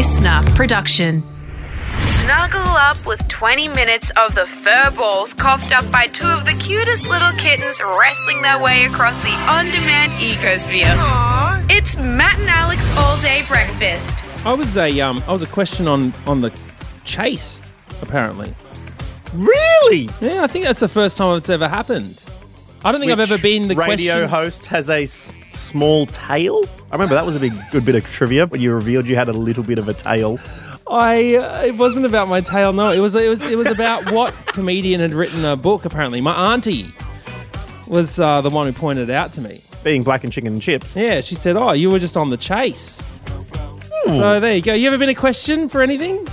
listener production. Snuggle up with 20 minutes of the fur balls coughed up by two of the cutest little kittens wrestling their way across the on demand ecosphere. It's Matt and Alex All Day Breakfast. I was a um, I was a question on on the chase. Apparently, Really? yeah, I think that's the first time it's ever happened. I don't think I've ever been the radio question. host has a s- small tail. I remember that was a big, good bit of trivia when you revealed you had a little bit of a tail. I uh, it wasn't about my tail. No, it was it was it was about what comedian had written a book. Apparently, my auntie was uh, the one who pointed it out to me. Being black and chicken and chips. Yeah, she said, "Oh, you were just on the chase." So there you go. You ever been a question for anything?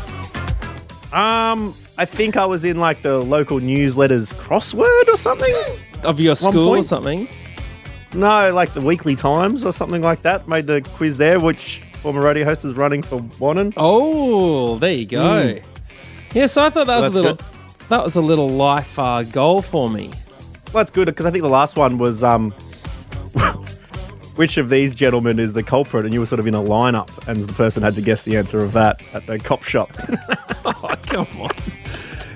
Um, I think I was in like the local newsletters crossword or something. Of your school or something? No, like the Weekly Times or something like that. Made the quiz there, which former radio host is running for Wannon. Oh, there you go. Yeah, so I thought that was That's a little good. that was a little life uh, goal for me. Well, that's good because I think the last one was um, which of these gentlemen is the culprit, and you were sort of in a lineup, and the person had to guess the answer of that at the cop shop. Oh, come on.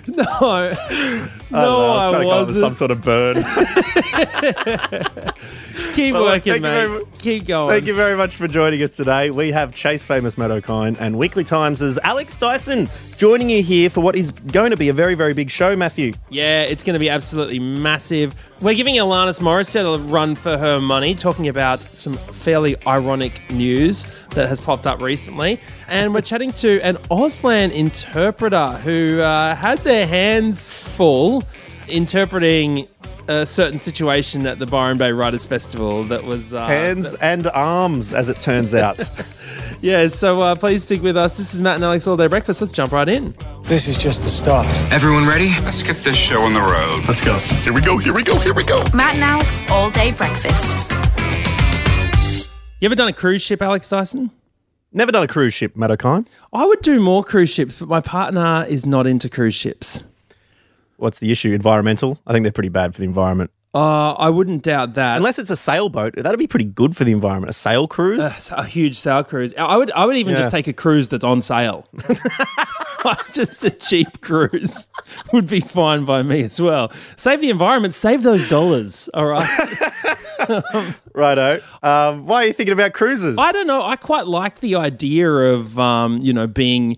No, no, I, know, I was trying to come up with some wasn't. sort of burn. Keep Well, working, thank you very mate. Keep going. Thank you very much for joining us today. We have Chase Famous Matt O'Kine and Weekly Times' Alex Dyson joining you here for what is going to be a very, very big show, Matthew. Yeah, it's going to be absolutely massive. We're giving Alanis Morissette a run for her money, talking about some fairly ironic news that has popped up recently. And we're chatting to an Auslan interpreter who uh, had their hands full interpreting a certain situation at the Byron Bay Writers Festival that was. Uh, Hands and arms, as it turns out. Yeah, so uh, please stick with us. This is Matt and Alex All Day Breakfast. Let's jump right in. This is just the start. Everyone ready? Let's get this show on the road. Let's go. Here we go. Here we go. Here we go. Matt and Alex All Day Breakfast. You ever done a cruise ship, Alex Dyson? Never done a cruise ship, Matt O'Kine. I would do more cruise ships, but my partner is not into cruise ships. What's the issue? Environmental? I think they're pretty bad for the environment. Uh, I wouldn't doubt that. Unless it's a sailboat, that'd be pretty good for the environment. A sail cruise? It's a huge sail cruise. I would, I would even Yeah. just take a cruise that's on sale. just a cheap cruise would be fine by me as well. Save the environment, save those dollars. All right. Righto. Um, why are you thinking about cruises? I don't know. I quite like the idea of, um, you know, being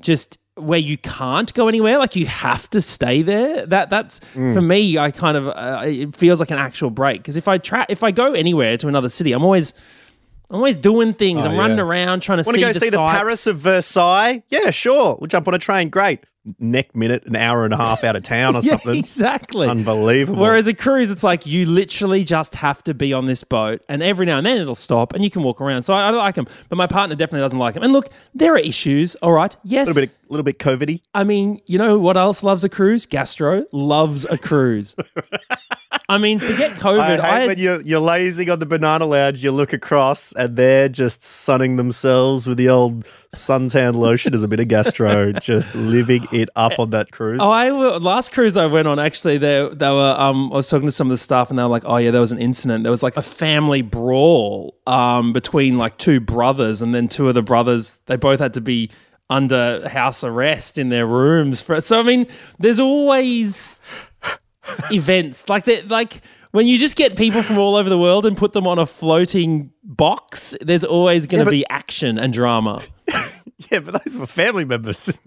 just where you can't go anywhere, like you have to stay there. That that's Mm. for me. I kind of uh, it feels like an actual break because if I tra- if I go anywhere to another city, I'm always I'm always doing things. I'm Oh, yeah. running around trying to Want see to go the see the. Palace of Versailles? Yeah, sure. We'll jump on a train. Great. Neck minute, an hour and a half out of town or Yeah, something. exactly. Unbelievable. Whereas a cruise, it's like you literally just have to be on this boat, and every now and then it'll stop, and you can walk around. So I, I like them, but my partner definitely doesn't like them. And look, there are issues. All right, yes, a little bit, little bit COVIDy. I mean, you know what else loves a cruise? Gastro loves a cruise. I mean, forget I COVID. hate I, when you're, you're lazing on the banana lounge, you look across and they're just sunning themselves with the old suntan lotion as a bit of gastro, just living it up on that cruise. Oh, I last cruise I went on actually they they were um I was talking to some of the staff and they were like oh yeah there was an incident. There was like a family brawl um between like two brothers and then two of the brothers they both had to be under house arrest in their rooms for so I mean there's always events. Like that like when you just get people from all over the world and put them on a floating box there's always going to but- be action and drama Yeah, but those were family members.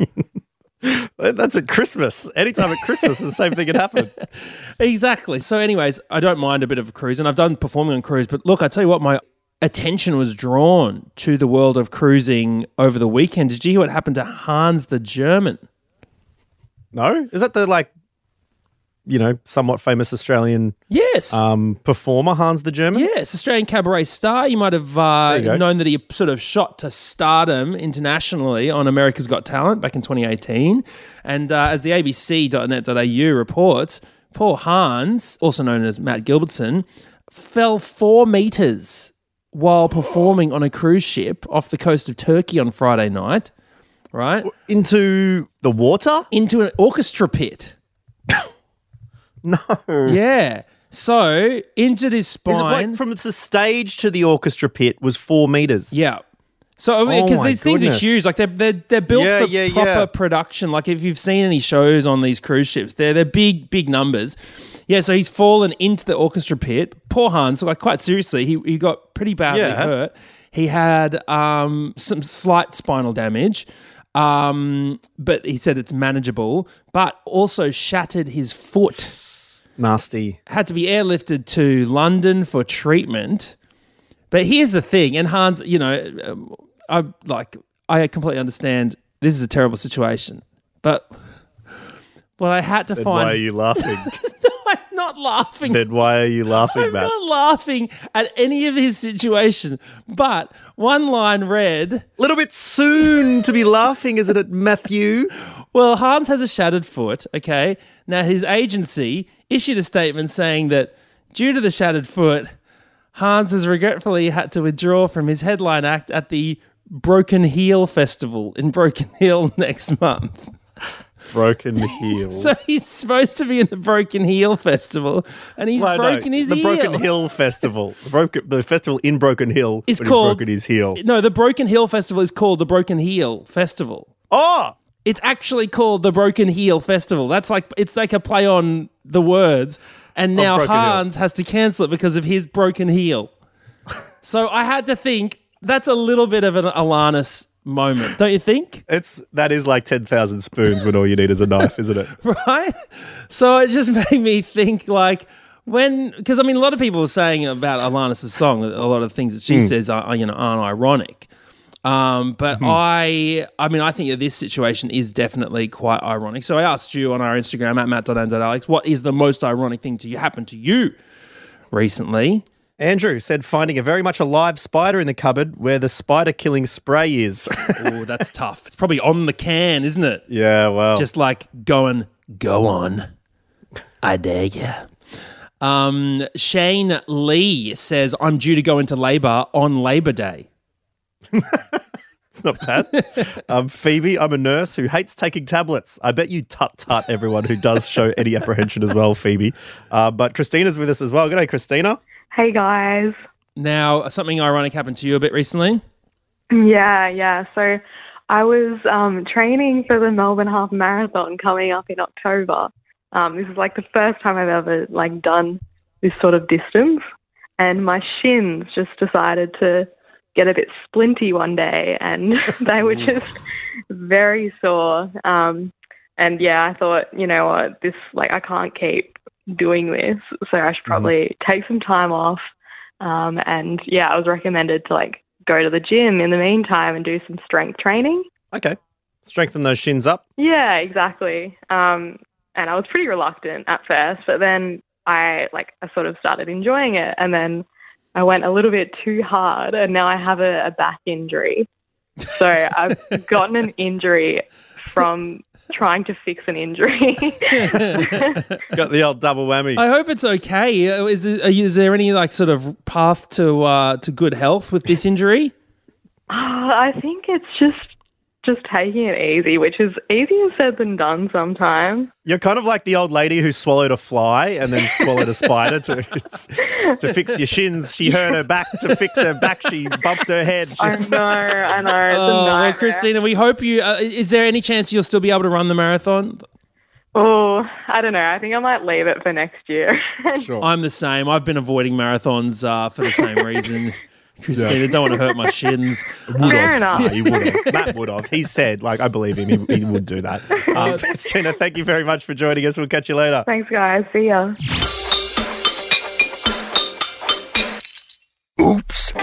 That's at Christmas. Anytime at Christmas, the same thing can happen. Exactly. So, anyways, I don't mind a bit of a cruise, and I've done performing on cruise. But look, I tell you what, my attention was drawn to the world of cruising over the weekend. Did you hear what happened to Hans the German? No? Is that the, like, you know, somewhat famous Australian Yes. um, performer, Hans the German? Yes, Australian cabaret star. You might have uh, you known that he sort of shot to stardom internationally on America's Got Talent back in 2018. And uh, as the ABC.net.au reports, poor Hans, also known as Matt Gilbertson, fell four meters while performing on a cruise ship off the coast of Turkey on Friday night, right? Into the water? Into an orchestra pit. No. Yeah. So injured his spine. Is it like from the stage to the orchestra pit was four meters? Yeah. So Oh because my these things are huge, like they're they're, they're built Yeah, for yeah, proper yeah. production. Like if you've seen any shows on these cruise ships, they're they're big big numbers. Yeah, so he's fallen into the orchestra pit. Poor Hans, like quite seriously, he he got pretty badly hurt. He had um, some slight spinal damage, um, but he said it's manageable. But also shattered his foot. Nasty. Had to be airlifted to London for treatment. But here's the thing, and Hans, you know, um, I like I completely understand this is a terrible situation, but what I had to Then find why are you laughing? I'm not laughing. then why are you laughing, I'm Matt? not laughing at any of his situation. But one line read, little bit soon to be laughing, isn't it, Matthew? Well, Hans has a shattered foot, okay? Now, his agency issued a statement saying that due to the shattered foot, Hans has regretfully had to withdraw from his headline act at the Broken Heel Festival in Broken Hill next month. Broken heel. So he's supposed to be in the Broken Heel Festival, and he's no, broken his heel. the heel. Broken Hill Festival. The, broken, the festival in Broken Hill. He's called- broken his heel. No, the Broken Hill Festival is called the Broken Heel Festival. Oh, It's actually called the Broken Heel Festival. That's like it's like a play on the words. And now Broken Heel. Hans has to cancel it because of his broken heel. so I had to think that's a little bit of an Alanis moment, don't you think? it's that is like ten thousand spoons when all you need is a knife, isn't it? right? So it just made me think like when because I mean a lot of people were saying about Alanis' song, a lot of things that she hmm. says are you know aren't ironic. Um, but I, I mean, I think that this situation is definitely quite ironic. So I asked you on our Instagram at matt.and.alex, what is the most ironic thing to you happen to you recently? Andrew said finding a very much alive spider in the cupboard where the spider killing spray is. Oh, that's tough. It's probably on the can, isn't it? yeah, well, just like going, go on. I dare you. Um, Shane Lee says, I'm due to go into labor on Labor Day. it's not bad. um, Phoebe, I'm a nurse who hates taking tablets. I bet you tut tut everyone who does show any apprehension as well, Phoebe. Uh, but Christina's with us as well. Good day, Christina. Hey guys. Now, something ironic happened to you a bit recently. Yeah, yeah. So I was um, training for the Melbourne Half Marathon coming up in October. Um, this is like the first time I've ever like done this sort of distance, and my shins just decided to get a bit splinty one day, and they were just very sore. Um, and yeah, I thought, you know what, this like I can't keep doing this, so I should probably take some time off. Um, and yeah, I was recommended to like go to the gym in the meantime and do some strength training. Okay. Strengthen those shins up. Yeah, exactly. Um, and I was pretty reluctant at first, but then I like I sort of started enjoying it, and then I went a little bit too hard, and now I have a, a back injury. So I've gotten an injury from trying to fix an injury. Got the old double whammy. I hope it's okay. Uh, Is, it- are you- is there any like sort of path to uh, to good health with this injury? I think it's just just taking it easy, which is easier said than done sometimes. You're kind of like the old lady who swallowed a fly and then swallowed a spider to to fix your shins. She hurt her back to fix her back. She bumped her head. She- I know, I know. It's a Oh, well. Christina, we hope you. Uh, is there any chance you'll still be able to run the marathon? Oh, I don't know. I think I might leave it for next year. I'm the same. I've been avoiding marathons uh, for the same reason. Christina, don't want to hurt my shins. Fair enough. Yeah, he would have. Matt would have. He said, like, I believe him. He, he would do that. Um, Christina, thank you very much for joining us. We'll catch you later. Thanks, guys. See ya. Oops.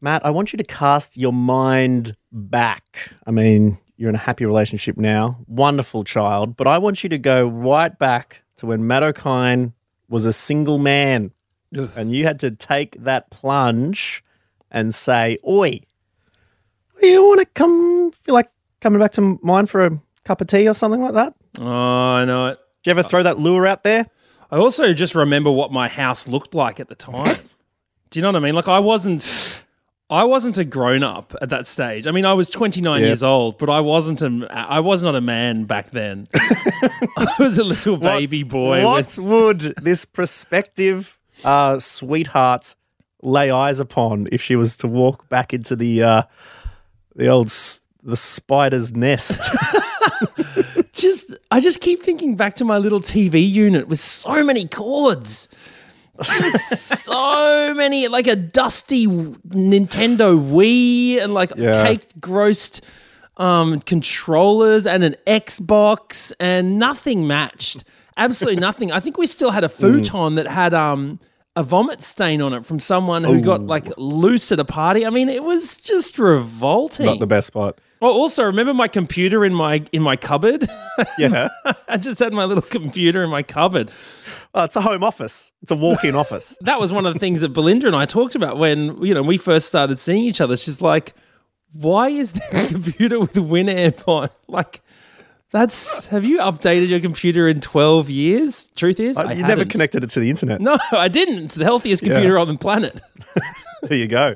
Matt, I want you to cast your mind back. I mean, you're in a happy relationship now, wonderful child, but I want you to go right back to when Matt O'Kine was a single man and you had to take that plunge and say, Oi, do you want to come, feel like coming back to mine for a cup of tea or something like that? Oh, I know it. Do you ever throw that lure out there? I also just remember what my house looked like at the time. Do you know what I mean? Like I wasn't I wasn't a grown up at that stage. I mean, I was 29 Yeah. years old, but I wasn't a I was not a man back then. I was a little baby boy What with would this prospective uh, sweetheart lay eyes upon if she was to walk back into the uh, the old s- the spider's nest. just I just keep thinking back to my little TV unit with so many cords. There was so many, like a dusty Nintendo Wii and like Yeah. caked, grossed um, controllers and an Xbox, and nothing matched. Absolutely nothing. I think we still had a futon that had um, a vomit stain on it from someone who got like loose at a party. I mean, it was just revolting. Not the best spot. Well, also remember my computer in my in my cupboard? Yeah. I just had my little computer in my cupboard. Oh, it's a home office. It's a walk-in office. That was one of the things that Belinda and I talked about when you know we first started seeing each other. She's like, "Why is there a computer with Winamp on?" Like, that's have you updated your computer in twelve years? Truth is, I you never hadn't. connected it to the internet. No, I didn't. It's the healthiest computer on the planet. There you go.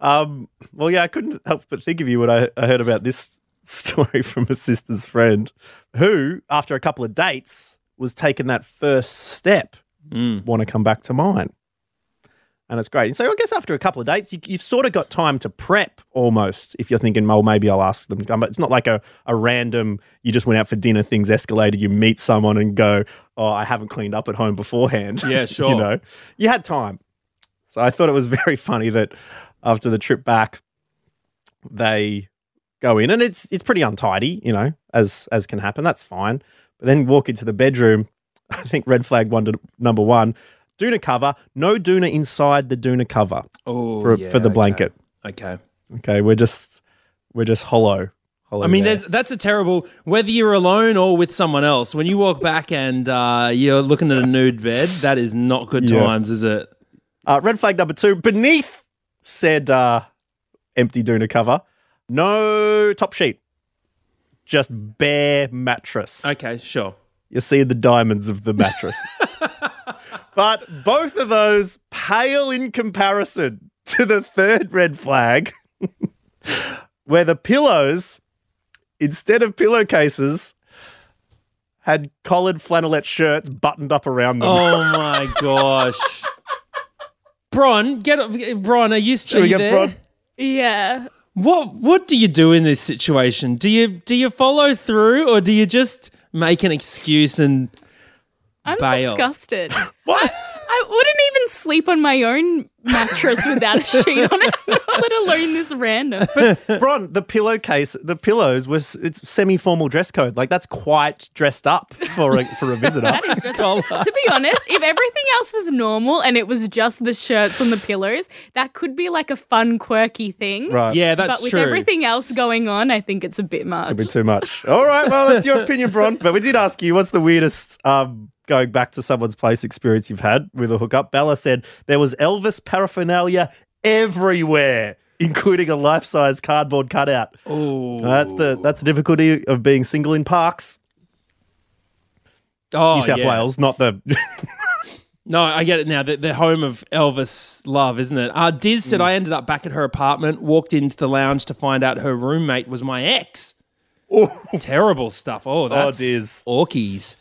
Um, well, yeah, I couldn't help but think of you when I, I heard about this story from a sister's friend who, after a couple of dates, was taking that first step. Want to come back to mine. And it's great. And so I guess after a couple of dates, you, you've sort of got time to prep almost if you're thinking, well, maybe I'll ask them to come. But it's not like a, a random, you just went out for dinner, things escalated, you meet someone and go, oh, I haven't cleaned up at home beforehand. Yeah, sure. you know, you had time. So I thought it was very funny that after the trip back, they go in and it's it's pretty untidy, you know, as as can happen. That's fine. But then walk into the bedroom. I think red flag one to number one. Doona cover, no Doona inside the Doona cover Oh, for yeah, for the blanket. Okay. Okay, we're just we're just hollow. hollow I mean, that's a terrible. Whether you're alone or with someone else, when you walk back and uh, you're looking at a nude bed, that is not good Yeah. times, is it? Uh, red flag number two, beneath said uh, empty Doona cover, no top sheet, just bare mattress. Okay, sure. You see the diamonds of the mattress. but both of those pale in comparison to the third red flag, where the pillows, instead of pillowcases, had collared flannelette shirts buttoned up around them. Oh my gosh. Bron, get up. Bron, are you, Should are we you get there? Bron? Yeah. What What do you do in this situation? Do you do you follow through or do you just make an excuse and I'm Bail. disgusted. What? I wouldn't even sleep on my own mattress without a sheet on it, let alone this random. Bron, the pillowcase, the pillows was it's semi-formal dress code. Like that's quite dressed up for a for a visitor. That is just to be honest, if everything else was normal and it was just the shirts on the pillows, that could be like a fun, quirky thing. right. yeah, that's true. but with true. everything else going on, I think it's a bit much. A bit too much. All right, well, that's your opinion, Bron. But we did ask you, what's the weirdest um, going back to someone's place experience you've had with a hookup? Bella said there was Elvis paraphernalia everywhere, including a life-size cardboard cutout. Oh, That's the that's the difficulty of being single in Parkes, oh, New South yeah. Wales, not the. No, I get it now. The, the home of Elvis love, isn't it? Uh, Diz Mm. said I ended up back at her apartment, walked into the lounge to find out her roommate was my ex. Terrible stuff. Oh, that's Diz. Orkies.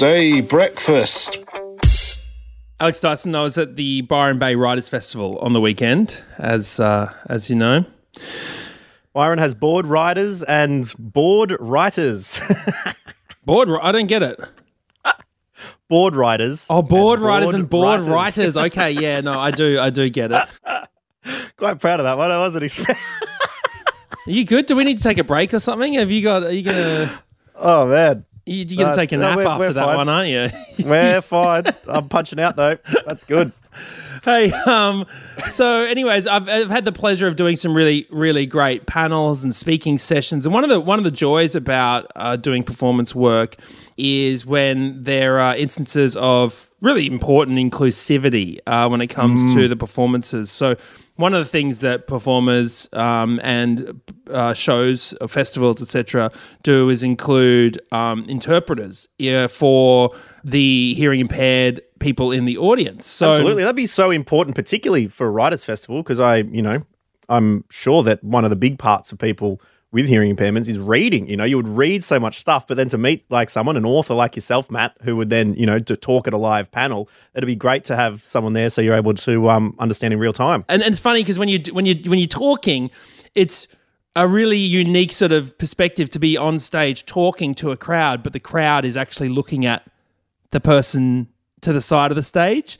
Day breakfast. Alex Dyson, I was at the Byron Bay Writers Festival on the weekend, as uh, as you know. Byron has board riders and board writers. Board, I don't get it. board riders. Oh, board and writers and board writers. writers. Okay, yeah, no, I do, I do get it. Quite proud of that one. I wasn't expecting. Are you good? Do we need to take a break or something? Have you got? Are you gonna? Oh man, You, you're gonna Uh, take a no, nap we're- after that one, aren't you? we're fine. I'm punching out though. That's good. Hey, um, so anyways, I've, I've had the pleasure of doing some really, really great panels and speaking sessions. And one of the one of the joys about uh, doing performance work is when there are instances of really important inclusivity uh, when it comes to the performances. So one of the things that performers um, and uh, shows, uh, festivals, etc., do is include um, interpreters yeah, for the hearing impaired people in the audience. So Absolutely, that'd be so important, particularly for a writers' festival, because I, you know, I'm sure that one of the big parts of people with hearing impairments is reading. You know, you would read so much stuff, but then to meet like someone, an author like yourself, Matt, who would then, you know, to talk at a live panel, it'd be great to have someone there so you're able to um, understand in real time. and, and it's funny because when you when you when you're talking, it's a really unique sort of perspective to be on stage talking to a crowd, but the crowd is actually looking at the person to the side of the stage.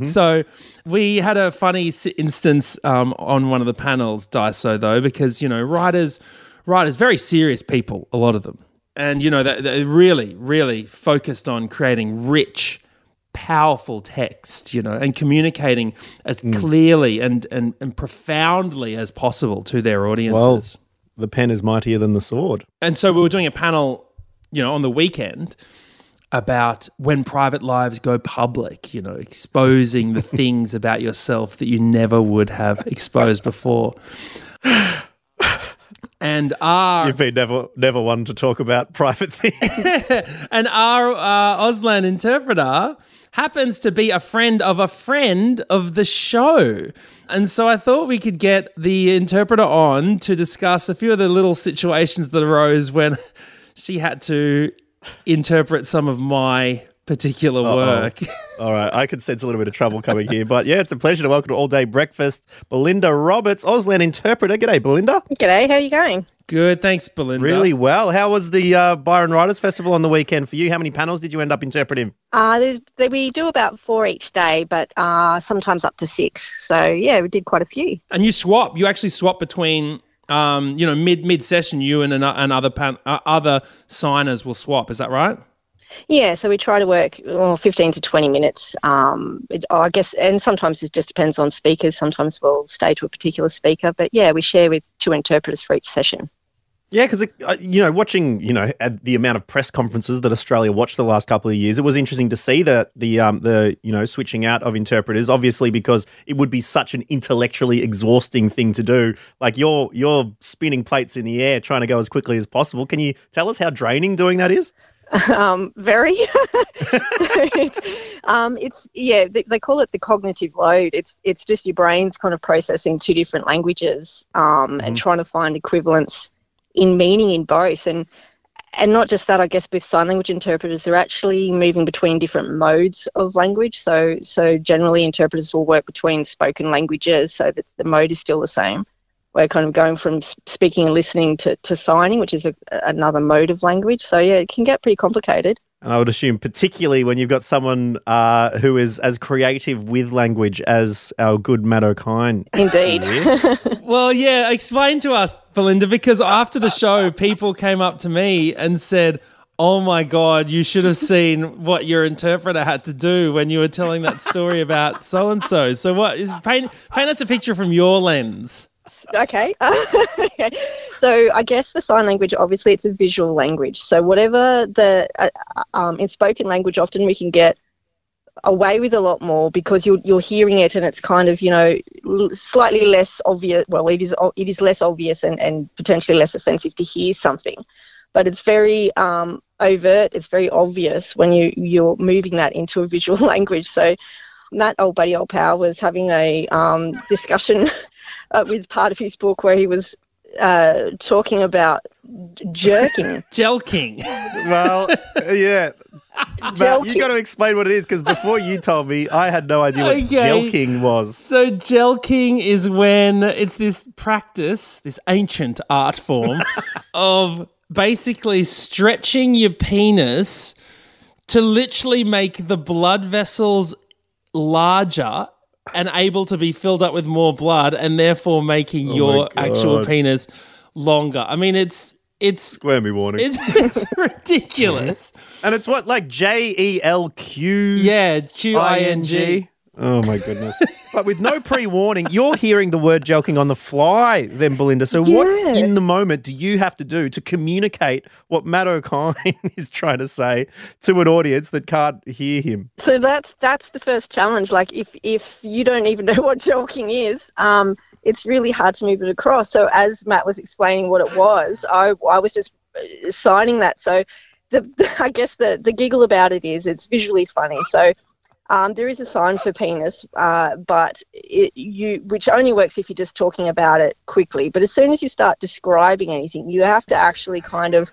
So we had a funny instance um, on one of the panels, Dyso, though, because you know writers, writers, very serious people, a lot of them, and you know they- they're really, really focused on creating rich, powerful text, you know, and communicating as mm. clearly and, and and profoundly as possible to their audiences. Well, the pen is mightier than the sword. And so we were doing a panel, you know, on the weekend about when private lives go public, you know, exposing the things about yourself that you never would have exposed before. And our You've been never, never one to talk about private things. and our uh, Auslan interpreter happens to be a friend of a friend of the show. And so I thought we could get the interpreter on to discuss a few of the little situations that arose when she had to interpret some of my particular work. All right, I could sense a little bit of trouble coming here, but yeah, it's a pleasure to welcome to All Day Breakfast, Belinda Roberts, Auslan interpreter. G'day, Belinda. G'day, how are you going? Good, thanks, Belinda. Really well. How was the uh, Byron Writers Festival on the weekend for you? How many panels did you end up interpreting? Uh, we do about four each day, but uh, sometimes up to six. So, yeah, we did quite a few. And you swap. You actually swap between, um, you know, mid mid session. You and an, and other pan, uh, other signers will swap. Is that right? Yeah, so we try to work well, 15 to 20 minutes. Um, it, I guess, and sometimes it just depends on speakers. Sometimes we'll stay to a particular speaker, but yeah, we share with two interpreters for each session. Yeah, because uh, you know, watching you know at the amount of press conferences that Australia watched the last couple of years, it was interesting to see that the um, the you know switching out of interpreters. Obviously, because it would be such an intellectually exhausting thing to do. Like you're you're spinning plates in the air, trying to go as quickly as possible. Can you tell us how draining doing that is? um, very. it's, um, it's yeah, they, they call it the cognitive load. It's it's just your brain's kind of processing two different languages um, and trying to find equivalence in meaning in both. And and not just that, I guess with sign language interpreters, they're actually moving between different modes of language. So so generally, interpreters will work between spoken languages, so that the mode is still the same. We're kind of going from speaking and listening to, to signing, which is a, another mode of language. So yeah, it can get pretty complicated. And I would assume, particularly when you've got someone uh, who is as creative with language as our good Matt O'Kine. Indeed. Well, yeah. Explain to us, Belinda, because after the show, people came up to me and said. Oh my God, you should have seen what your interpreter had to do when you were telling that story about so and so. So, what is paint, paint us a picture from your lens? okay. So I guess for sign language, obviously it's a visual language. So whatever the uh, um, in spoken language, often we can get away with a lot more because you're you're hearing it and it's kind of you know slightly less obvious. Well, it is it is less obvious and and potentially less offensive to hear something, but it's very um, overt. It's very obvious when you you're moving that into a visual language. So. Matt, old buddy, old pal, was having a um, discussion uh, with part of his book where he was uh, talking about jerking. Jelqing. Well, yeah. Matt, you got to explain what it is because before you told me, I had no idea what Okay. jelqing was. So jelqing is when it's this practice, this ancient art form of basically stretching your penis to literally make the blood vessels larger and able to be filled up with more blood and therefore making oh your actual God. penis longer. I mean it's it's Square me warning. it's, it's ridiculous. and it's what, like J E L Q Yeah, Q I N G. Oh my goodness. but with no pre warning, you're hearing the word jelqing on the fly, then, Belinda. So, what in the moment do you have to do to communicate what Matt O'Kine is trying to say to an audience that can't hear him? So that's that's the first challenge. Like if if you don't even know what jelqing is, um, it's really hard to move it across. So as Matt was explaining what it was, I I was just uh, signing that. So the I guess the the giggle about it is it's visually funny. So Um, there is a sign for penis, uh, but it, you which only works if you're just talking about it quickly. But as soon as you start describing anything, you have to actually kind of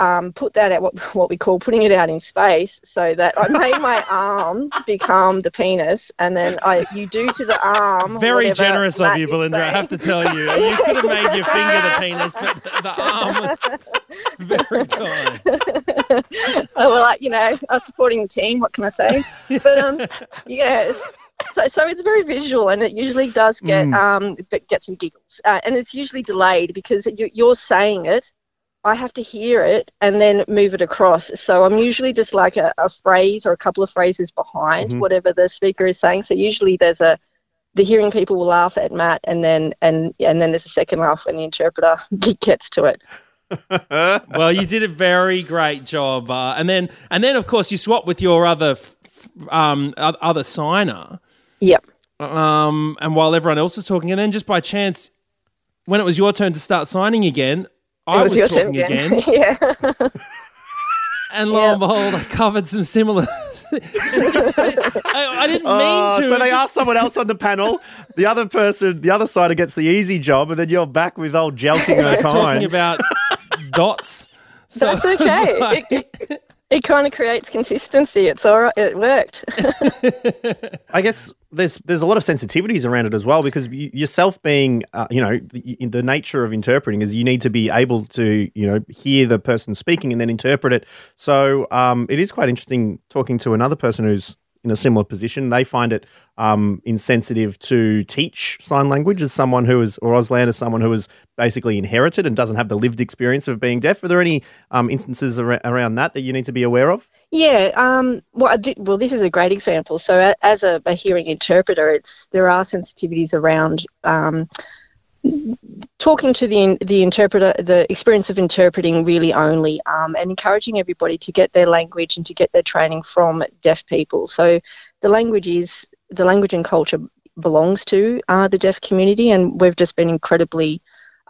um, put that at what what we call putting it out in space, so that I made my arm become the penis, and then I you do to the arm. Very generous of you, Belinda. I have to tell you, you could have made your finger the penis, but the, the arm was very kind. oh, well, I, you know, I'm supporting the team. What can I say? But um, yes. So, so it's very visual, and it usually does get Mm. um but get some giggles, uh, and it's usually delayed because you, you're saying it. I have to hear it and then move it across. So I'm usually just like a, a phrase or a couple of phrases behind Mhm. whatever the speaker is saying. So usually there's a the hearing people will laugh at Matt, and then and and then there's a second laugh when the interpreter gets to it. well, you did a very great job, uh, and then and then of course you swap with your other f- f- um, other signer. Yep. Um, and while everyone else was talking, and then just by chance, when it was your turn to start signing again, I was, was, talking again. again, yeah. and lo and behold, I covered some similar. I, I didn't mean Oh, to. so they just- ask someone else on the panel. The other person, the other side, gets the easy job, and then you're back with old jelqing talking about dots. So That's okay. like- it it, it kind of creates consistency. It's all right. It worked. I guess there's there's a lot of sensitivities around it as well because yourself being uh, you know the, the nature of interpreting is you need to be able to you know hear the person speaking and then interpret it. So um, it is quite interesting talking to another person who's in a similar position. They find it um, insensitive to teach sign language as someone who is or Auslan as someone who is basically inherited and doesn't have the lived experience of being deaf. Are there any um, instances ar- around that that you need to be aware of? yeah. Um. Well, well, this is a great example. So, a, as a, a hearing interpreter, it's there are sensitivities around. Talking to the the interpreter, the experience of interpreting really only, um, and encouraging everybody to get their language and to get their training from deaf people. So, the language is the language and culture belongs to uh, the deaf community, and we've just been incredibly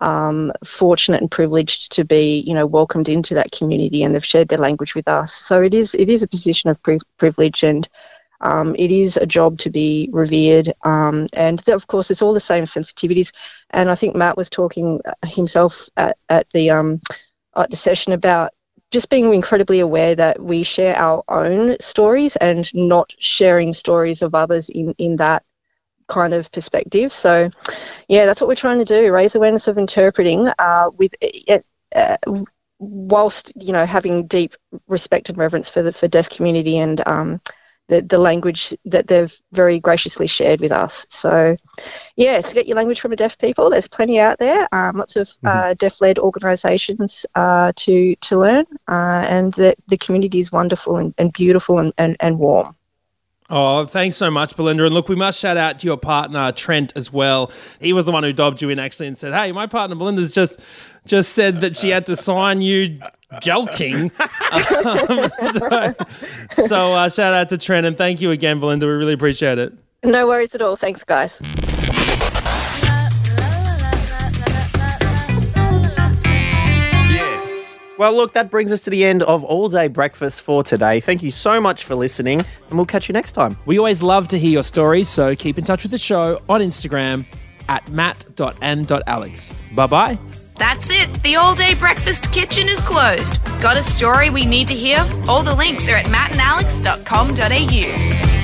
um, fortunate and privileged to be, you know, welcomed into that community, and they've shared their language with us. So it is it is a position of pri- privilege, and um, it is a job to be revered. Um, and of course, it's all the same sensitivities. And I think Matt was talking uh, himself at, at the um, at the session about just being incredibly aware that we share our own stories and not sharing stories of others in in that kind of perspective. So, yeah, that's what we're trying to do: raise awareness of interpreting uh, with. Uh, whilst you know having deep respect and reverence for the for deaf community and um, the the language that they've very graciously shared with us. So, yes, get your language from a deaf people. There's plenty out there. Um, lots of uh, deaf led organisations uh, to to learn, uh, and the the community is wonderful and, and beautiful and, and, and warm. Oh, thanks so much, Belinda. And look, we must shout out to your partner Trent as well. He was the one who dobbed you in actually and said, "Hey, my partner Belinda's just just said that she had to sign you jelqing." um, so, so uh, shout out to Trent and thank you again, Belinda. We really appreciate it. No worries at all. Thanks, guys. Well, look, that brings us to the end of All Day Breakfast for today. Thank you so much for listening, and we'll catch you next time. We always love to hear your stories, so keep in touch with the show on Instagram at matt.and.alex. Bye bye. That's it. The all day breakfast kitchen is closed. Got a story we need to hear? All the links are at mattandalex.com.au.